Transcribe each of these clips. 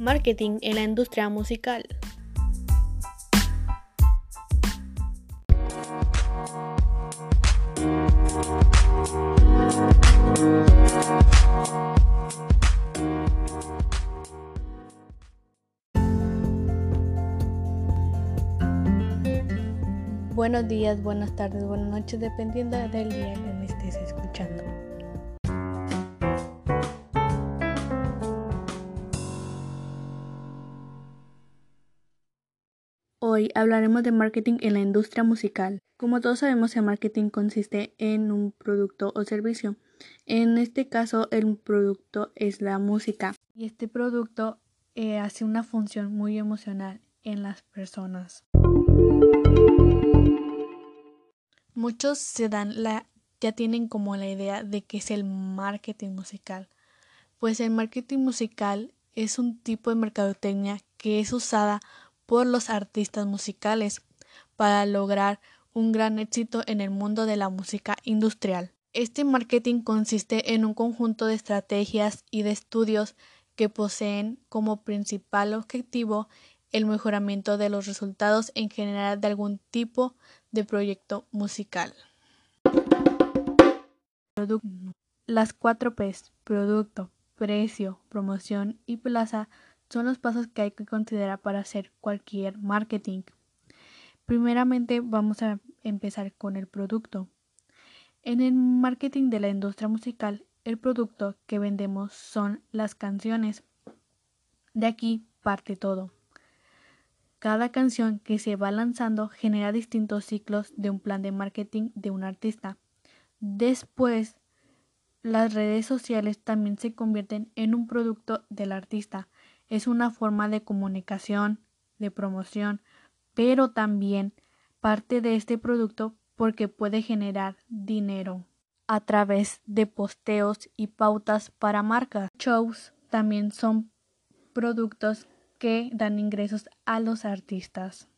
Marketing en la industria musical. Buenos días, buenas tardes, buenas noches, dependiendo del día que Hoy hablaremos de marketing en la industria musical. Como todos sabemos, el marketing consiste en un producto o servicio. En este caso, el producto es la música. Y este producto eh, hace una función muy emocional en las personas. Muchos se dan la ya tienen como la idea de que es el marketing musical. Pues el marketing musical es un tipo de mercadotecnia que es usada por los artistas musicales para lograr un gran éxito en el mundo de la música industrial. Este marketing consiste en un conjunto de estrategias y de estudios que poseen como principal objetivo el mejoramiento de los resultados en general de algún tipo de proyecto musical. Las cuatro P's, producto, precio, promoción y plaza, son los pasos que hay que considerar para hacer cualquier marketing. Primeramente vamos a empezar con el producto. En el marketing de la industria musical, el producto que vendemos son las canciones. De aquí parte todo. Cada canción que se va lanzando genera distintos ciclos de un plan de marketing de un artista. Después, las redes sociales también se convierten en un producto del artista es una forma de comunicación, de promoción, pero también parte de este producto porque puede generar dinero a través de posteos y pautas para marcas. Shows también son productos que dan ingresos a los artistas.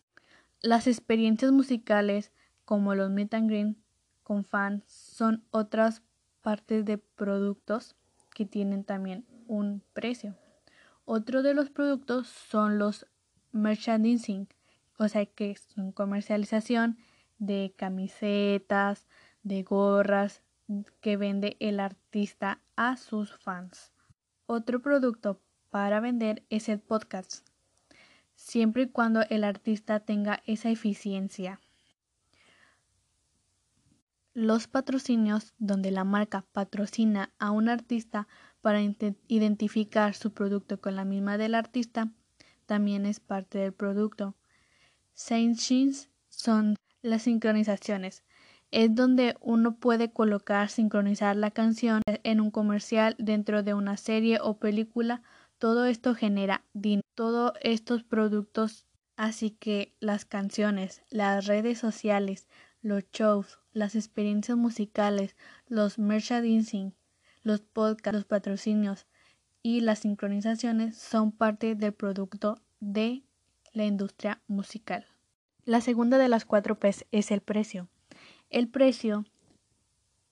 Las experiencias musicales como los meet and greet con fans son otras partes de productos que tienen también un precio. Otro de los productos son los merchandising, o sea que son comercialización de camisetas, de gorras que vende el artista a sus fans. Otro producto para vender es el podcast, siempre y cuando el artista tenga esa eficiencia. Los patrocinios, donde la marca patrocina a un artista para identificar su producto con la misma del artista, también es parte del producto. Saints son las sincronizaciones. Es donde uno puede colocar, sincronizar la canción en un comercial, dentro de una serie o película. Todo esto genera dinero. Todos estos productos, así que las canciones, las redes sociales, los shows, las experiencias musicales, los merchandising, los podcasts, los patrocinios y las sincronizaciones son parte del producto de la industria musical. La segunda de las cuatro P's es el precio. El precio,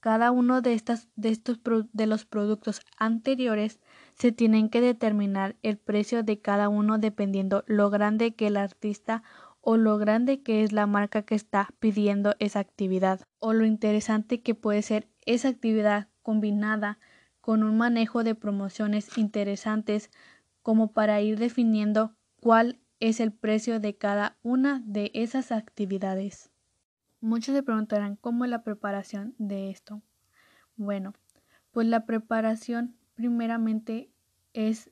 cada uno de, estas, de estos de los productos anteriores se tienen que determinar el precio de cada uno dependiendo lo grande que el artista o lo grande que es la marca que está pidiendo esa actividad o lo interesante que puede ser esa actividad combinada con un manejo de promociones interesantes como para ir definiendo cuál es el precio de cada una de esas actividades. Muchos se preguntarán cómo es la preparación de esto. Bueno, pues la preparación primeramente es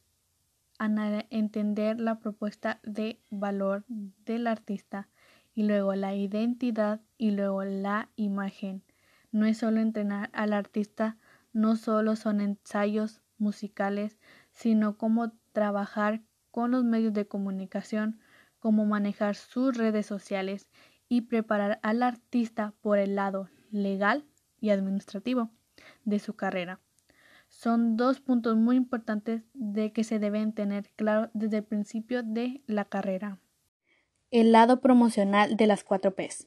entender la propuesta de valor del artista y luego la identidad y luego la imagen. No es solo entrenar al artista, no solo son ensayos musicales, sino cómo trabajar con los medios de comunicación, cómo manejar sus redes sociales y preparar al artista por el lado legal y administrativo de su carrera. Son dos puntos muy importantes de que se deben tener claro desde el principio de la carrera. El lado promocional de las 4 Ps.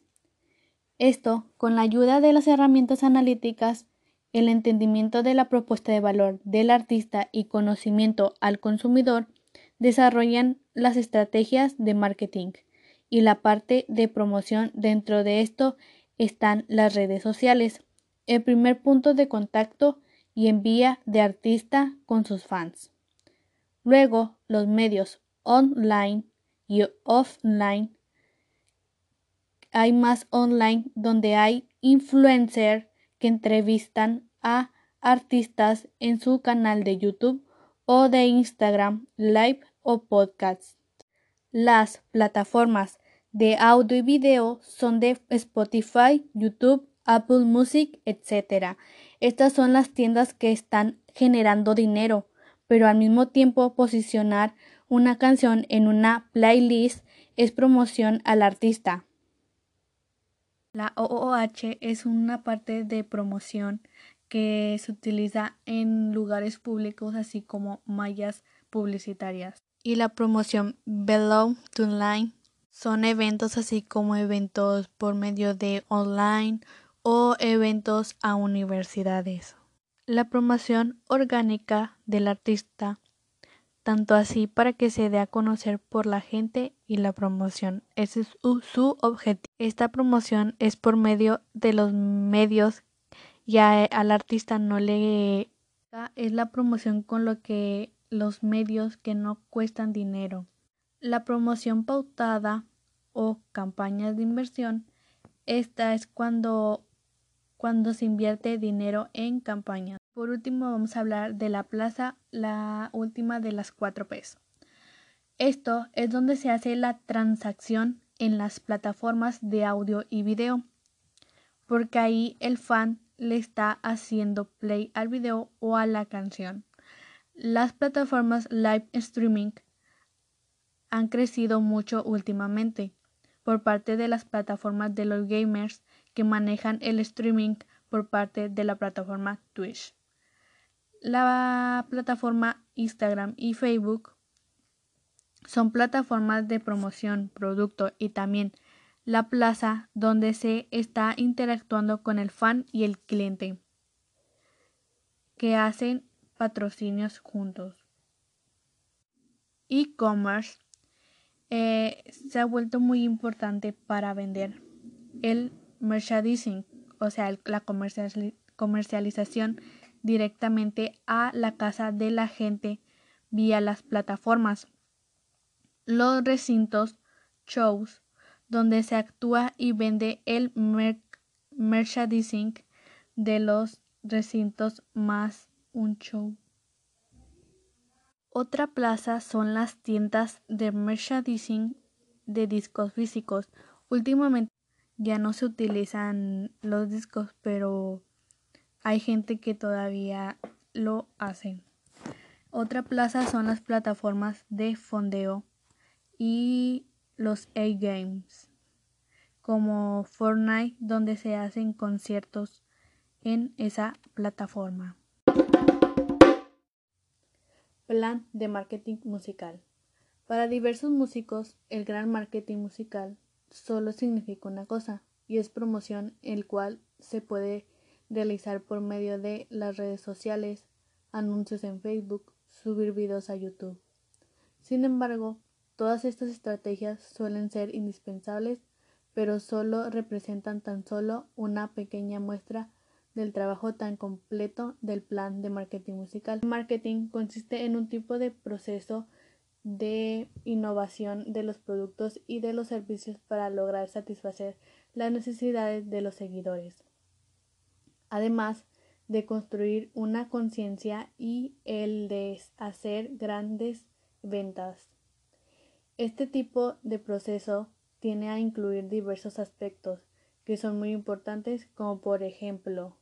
Esto, con la ayuda de las herramientas analíticas, el entendimiento de la propuesta de valor del artista y conocimiento al consumidor, desarrollan las estrategias de marketing y la parte de promoción. Dentro de esto están las redes sociales, el primer punto de contacto y envía de artista con sus fans. Luego, los medios online y offline. Hay más online donde hay influencers que entrevistan a artistas en su canal de YouTube o de Instagram Live o podcast. Las plataformas de audio y video son de Spotify, YouTube, Apple Music, etc. Estas son las tiendas que están generando dinero, pero al mismo tiempo posicionar una canción en una playlist es promoción al artista. La OOH es una parte de promoción que se utiliza en lugares públicos así como mallas publicitarias. Y la promoción Below to Line son eventos así como eventos por medio de online o eventos a universidades. La promoción orgánica del artista, tanto así para que se dé a conocer por la gente y la promoción. Ese es su, objetivo. Esta promoción es por medio de los medios y al artista no le es la promoción con lo que los medios que no cuestan dinero. La promoción pautada o campañas de inversión, esta es cuando, cuando se invierte dinero en campañas. Por último vamos a hablar de la plaza, la última de las cuatro P's. Esto es donde se hace la transacción en las plataformas de audio y video, porque ahí el fan le está haciendo play al video o a la canción. Las plataformas live streaming han crecido mucho últimamente por parte de las plataformas de los gamers que manejan el streaming por parte de la plataforma Twitch. La plataforma Instagram y Facebook son plataformas de promoción, producto y también la plaza donde se está interactuando con el fan y el cliente que hacen patrocinios juntos. E-commerce eh, se ha vuelto muy importante para vender el merchandising, o sea, la comercialización directamente a la casa de la gente vía las plataformas. Los recintos, shows, donde se actúa y vende el merchandising de los recintos más un show. Otra plaza son las tiendas de merchandising de discos físicos. Últimamente ya no se utilizan los discos, pero hay gente que todavía lo hace. Otra plaza son las plataformas de fondeo y los A-Games, como Fortnite, donde se hacen conciertos en esa plataforma. Plan de marketing musical. Para diversos músicos, el gran marketing musical solo significa una cosa, y es promoción, el cual se puede realizar por medio de las redes sociales, anuncios en Facebook, subir videos a YouTube. Sin embargo, todas estas estrategias suelen ser indispensables, pero solo representan tan solo una pequeña muestra del trabajo tan completo del plan de marketing musical. Marketing consiste en un tipo de proceso de innovación de los productos y de los servicios para lograr satisfacer las necesidades de los seguidores. Además de construir una conciencia y el de hacer grandes ventas. Este tipo de proceso tiene a incluir diversos aspectos que son muy importantes como por ejemplo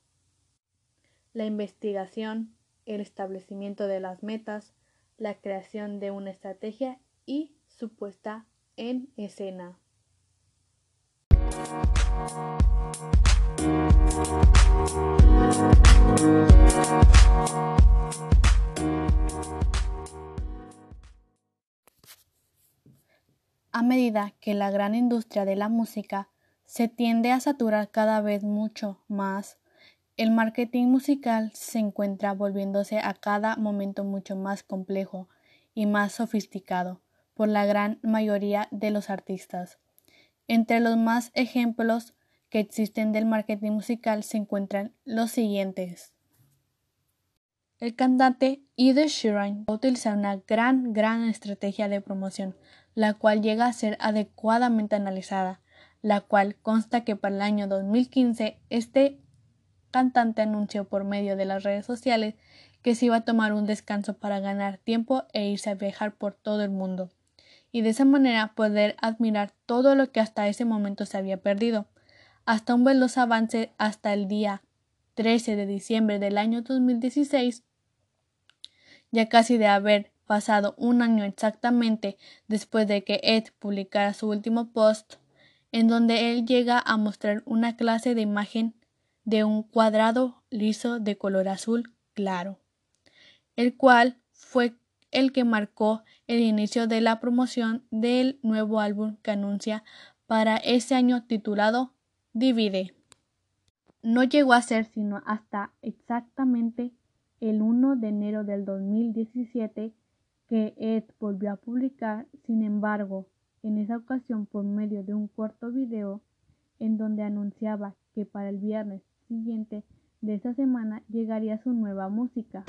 la investigación, el establecimiento de las metas, la creación de una estrategia y su puesta en escena. A medida que la gran industria de la música se tiende a saturar cada vez mucho más, el marketing musical se encuentra volviéndose a cada momento mucho más complejo y más sofisticado por la gran mayoría de los artistas. Entre los más ejemplos que existen del marketing musical se encuentran los siguientes. El cantante Ed Sheeran utiliza una gran, gran estrategia de promoción, la cual llega a ser adecuadamente analizada, la cual consta que para el año 2015 este cantante anunció por medio de las redes sociales que se iba a tomar un descanso para ganar tiempo e irse a viajar por todo el mundo, y de esa manera poder admirar todo lo que hasta ese momento se había perdido, hasta un veloz avance hasta el día 13 de diciembre del año 2016, ya casi de haber pasado un año exactamente después de que Ed publicara su último post, en donde él llega a mostrar una clase de imagen de un cuadrado liso de color azul claro, el cual fue el que marcó el inicio de la promoción del nuevo álbum que anuncia para ese año titulado Divide. No llegó a ser sino hasta exactamente el 1 de enero del 2017 que Ed volvió a publicar, sin embargo, en esa ocasión por medio de un corto video en donde anunciaba que para el viernes siguiente de esa semana llegaría su nueva música.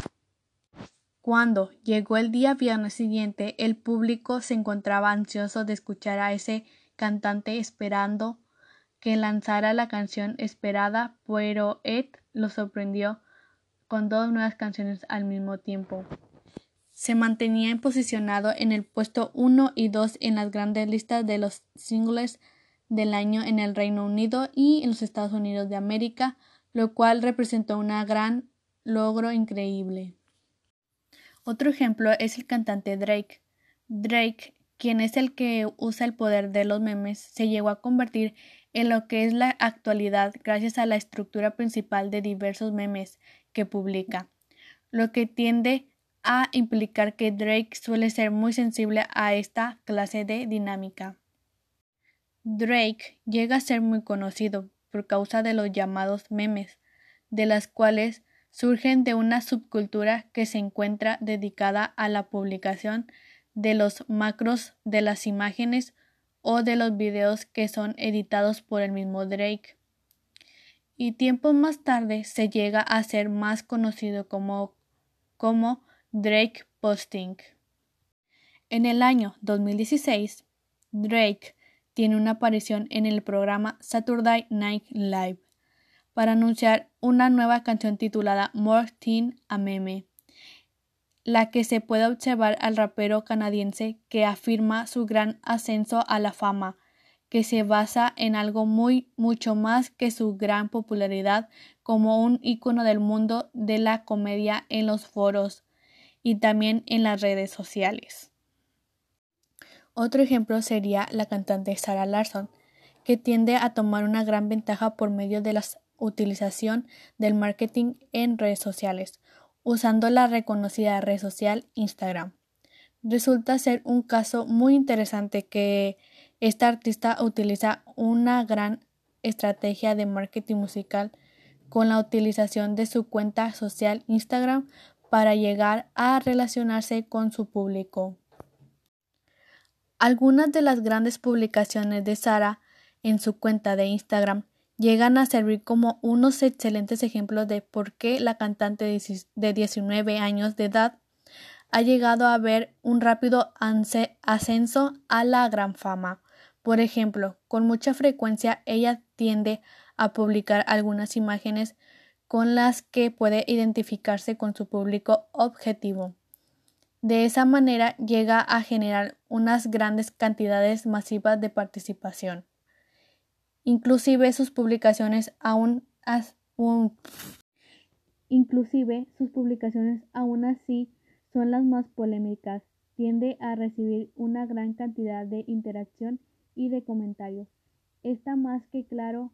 Cuando llegó el día viernes siguiente, el público se encontraba ansioso de escuchar a ese cantante esperando que lanzara la canción esperada, pero Ed lo sorprendió con dos nuevas canciones al mismo tiempo. Se mantenía posicionado en el puesto 1 y 2 en las grandes listas de los singles del año en el Reino Unido y en los Estados Unidos de América, lo cual representó un gran logro increíble. Otro ejemplo es el cantante Drake. Drake, quien es el que usa el poder de los memes, se llegó a convertir en lo que es la actualidad gracias a la estructura principal de diversos memes que publica, lo que tiende a implicar que Drake suele ser muy sensible a esta clase de dinámica. Drake llega a ser muy conocido por causa de los llamados memes, de las cuales surgen de una subcultura que se encuentra dedicada a la publicación de los macros de las imágenes o de los videos que son editados por el mismo Drake. Y tiempo más tarde se llega a ser más conocido como, como Drake Posting. En el año 2016, Drake tiene una aparición en el programa Saturday Night Live para anunciar una nueva canción titulada More Teen a Meme, la que se puede observar al rapero canadiense que afirma su gran ascenso a la fama, que se basa en algo muy mucho más que su gran popularidad como un icono del mundo de la comedia en los foros y también en las redes sociales. Otro ejemplo sería la cantante Sarah Larson, que tiende a tomar una gran ventaja por medio de la utilización del marketing en redes sociales, usando la reconocida red social Instagram. Resulta ser un caso muy interesante que esta artista utiliza una gran estrategia de marketing musical con la utilización de su cuenta social Instagram para llegar a relacionarse con su público. Algunas de las grandes publicaciones de Sara en su cuenta de Instagram llegan a servir como unos excelentes ejemplos de por qué la cantante de 19 años de edad ha llegado a ver un rápido ascenso a la gran fama. Por ejemplo, con mucha frecuencia ella tiende a publicar algunas imágenes con las que puede identificarse con su público objetivo. De esa manera llega a generar unas grandes cantidades masivas de participación. Inclusive sus publicaciones aún, inclusive sus publicaciones aún así son las más polémicas. Tiende a recibir una gran cantidad de interacción y de comentarios. Está más que claro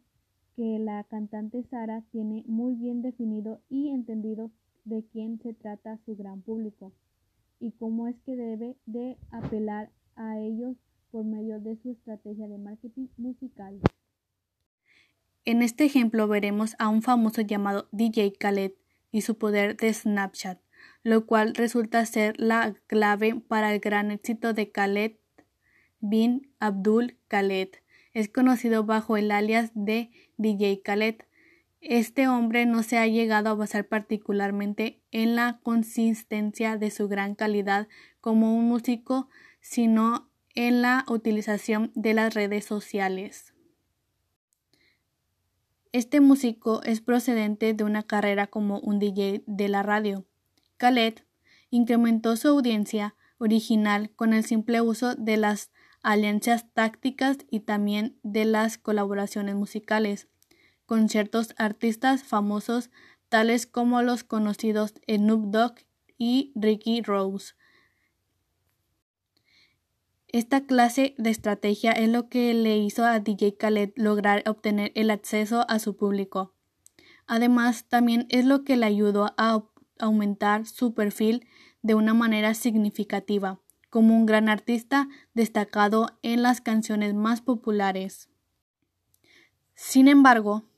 que la cantante Sara tiene muy bien definido y entendido de quién se trata su gran público y cómo es que debe de apelar a ellos por medio de su estrategia de marketing musical. En este ejemplo veremos a un famoso llamado DJ Khaled y su poder de Snapchat, lo cual resulta ser la clave para el gran éxito de Khaled bin Abdul Khaled. Es conocido bajo el alias de DJ Khaled. Este hombre no se ha llegado a basar particularmente en la consistencia de su gran calidad como un músico, sino en la utilización de las redes sociales. Este músico es procedente de una carrera como un DJ de la radio. Khaled incrementó su audiencia original con el simple uso de las alianzas tácticas y también de las colaboraciones musicales con ciertos artistas famosos tales como los conocidos Snoop Dogg y Ricky Rose. Esta clase de estrategia es lo que le hizo a DJ Khaled lograr obtener el acceso a su público. Además, también es lo que le ayudó a aumentar su perfil de una manera significativa, como un gran artista destacado en las canciones más populares. Sin embargo,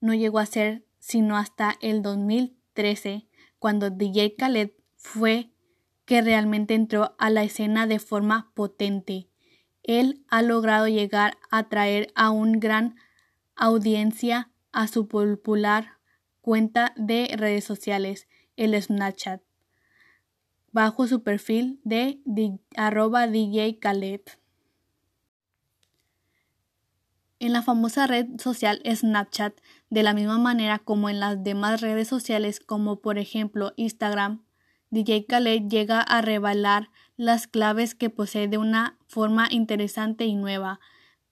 no llegó a ser sino hasta el 2013, cuando DJ Khaled fue que realmente entró a la escena de forma potente. Él ha logrado llegar a atraer a una gran audiencia a su popular cuenta de redes sociales, el Snapchat, bajo su perfil de, arroba DJ Khaled. En la famosa red social Snapchat, de la misma manera como en las demás redes sociales como por ejemplo Instagram, DJ Khaled llega a revelar las claves que posee de una forma interesante y nueva,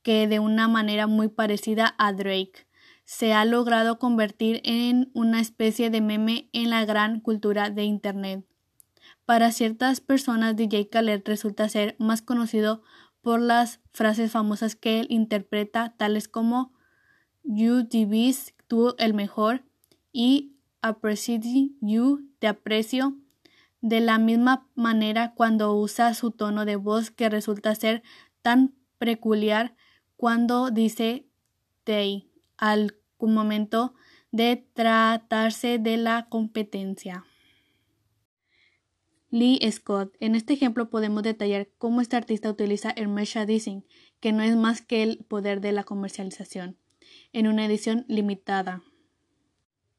que de una manera muy parecida a Drake se ha logrado convertir en una especie de meme en la gran cultura de Internet. Para ciertas personas DJ Khaled resulta ser más conocido por las frases famosas que él interpreta, tales como You the best, tú el mejor y Appreciate you, te aprecio. De la misma manera cuando usa su tono de voz que resulta ser tan peculiar cuando dice they al momento de tratarse de la competencia. Lee Scott. En este ejemplo podemos detallar cómo este artista utiliza el merchandising, que no es más que el poder de la comercialización, en una edición limitada.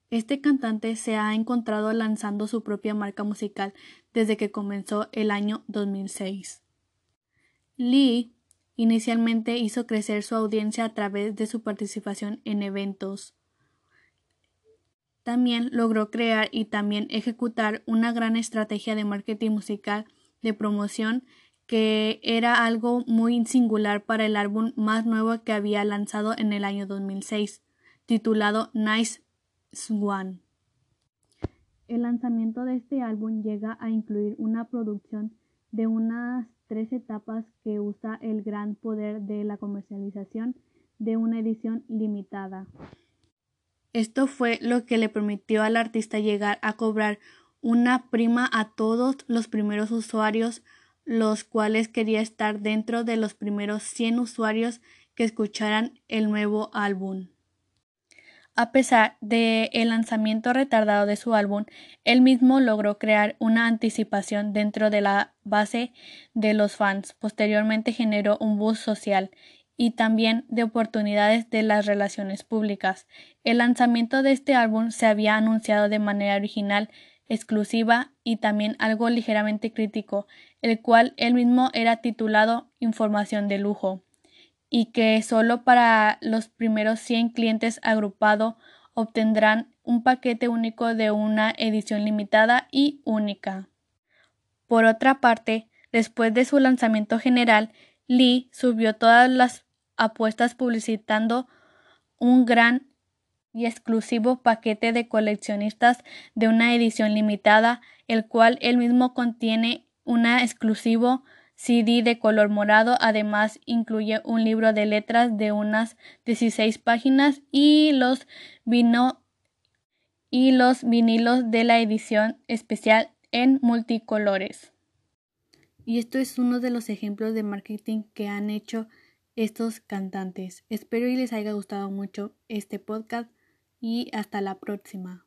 Este cantante se ha encontrado lanzando su propia marca musical desde que comenzó el año 2006. Lee inicialmente hizo crecer su audiencia a través de su participación en eventos, también logró crear y también ejecutar una gran estrategia de marketing musical de promoción que era algo muy singular para el álbum más nuevo que había lanzado en el año 2006, titulado Nice One. El lanzamiento de este álbum llega a incluir una producción de unas tres etapas que usa el gran poder de la comercialización de una edición limitada. Esto fue lo que le permitió al artista llegar a cobrar una prima a todos los primeros usuarios, los cuales quería estar dentro de los primeros 100 usuarios que escucharan el nuevo álbum. A pesar de lanzamiento retardado de su álbum, él mismo logró crear una anticipación dentro de la base de los fans. Posteriormente generó un buzz social y también de oportunidades de las relaciones públicas. El lanzamiento de este álbum se había anunciado de manera original, exclusiva y también algo ligeramente crítico, el cual él mismo era titulado Información de lujo, y que solo para los primeros 100 clientes agrupado obtendrán un paquete único de una edición limitada y única. Por otra parte, después de su lanzamiento general, Lee subió todas las apuestas publicitando un gran y exclusivo paquete de coleccionistas de una edición limitada, el cual él mismo contiene un exclusivo CD de color morado, además incluye un libro de letras de unas 16 páginas y los vino y los vinilos de la edición especial en multicolores. Y esto es uno de los ejemplos de marketing que han hecho estos cantantes. Espero y les haya gustado mucho este podcast y hasta la próxima.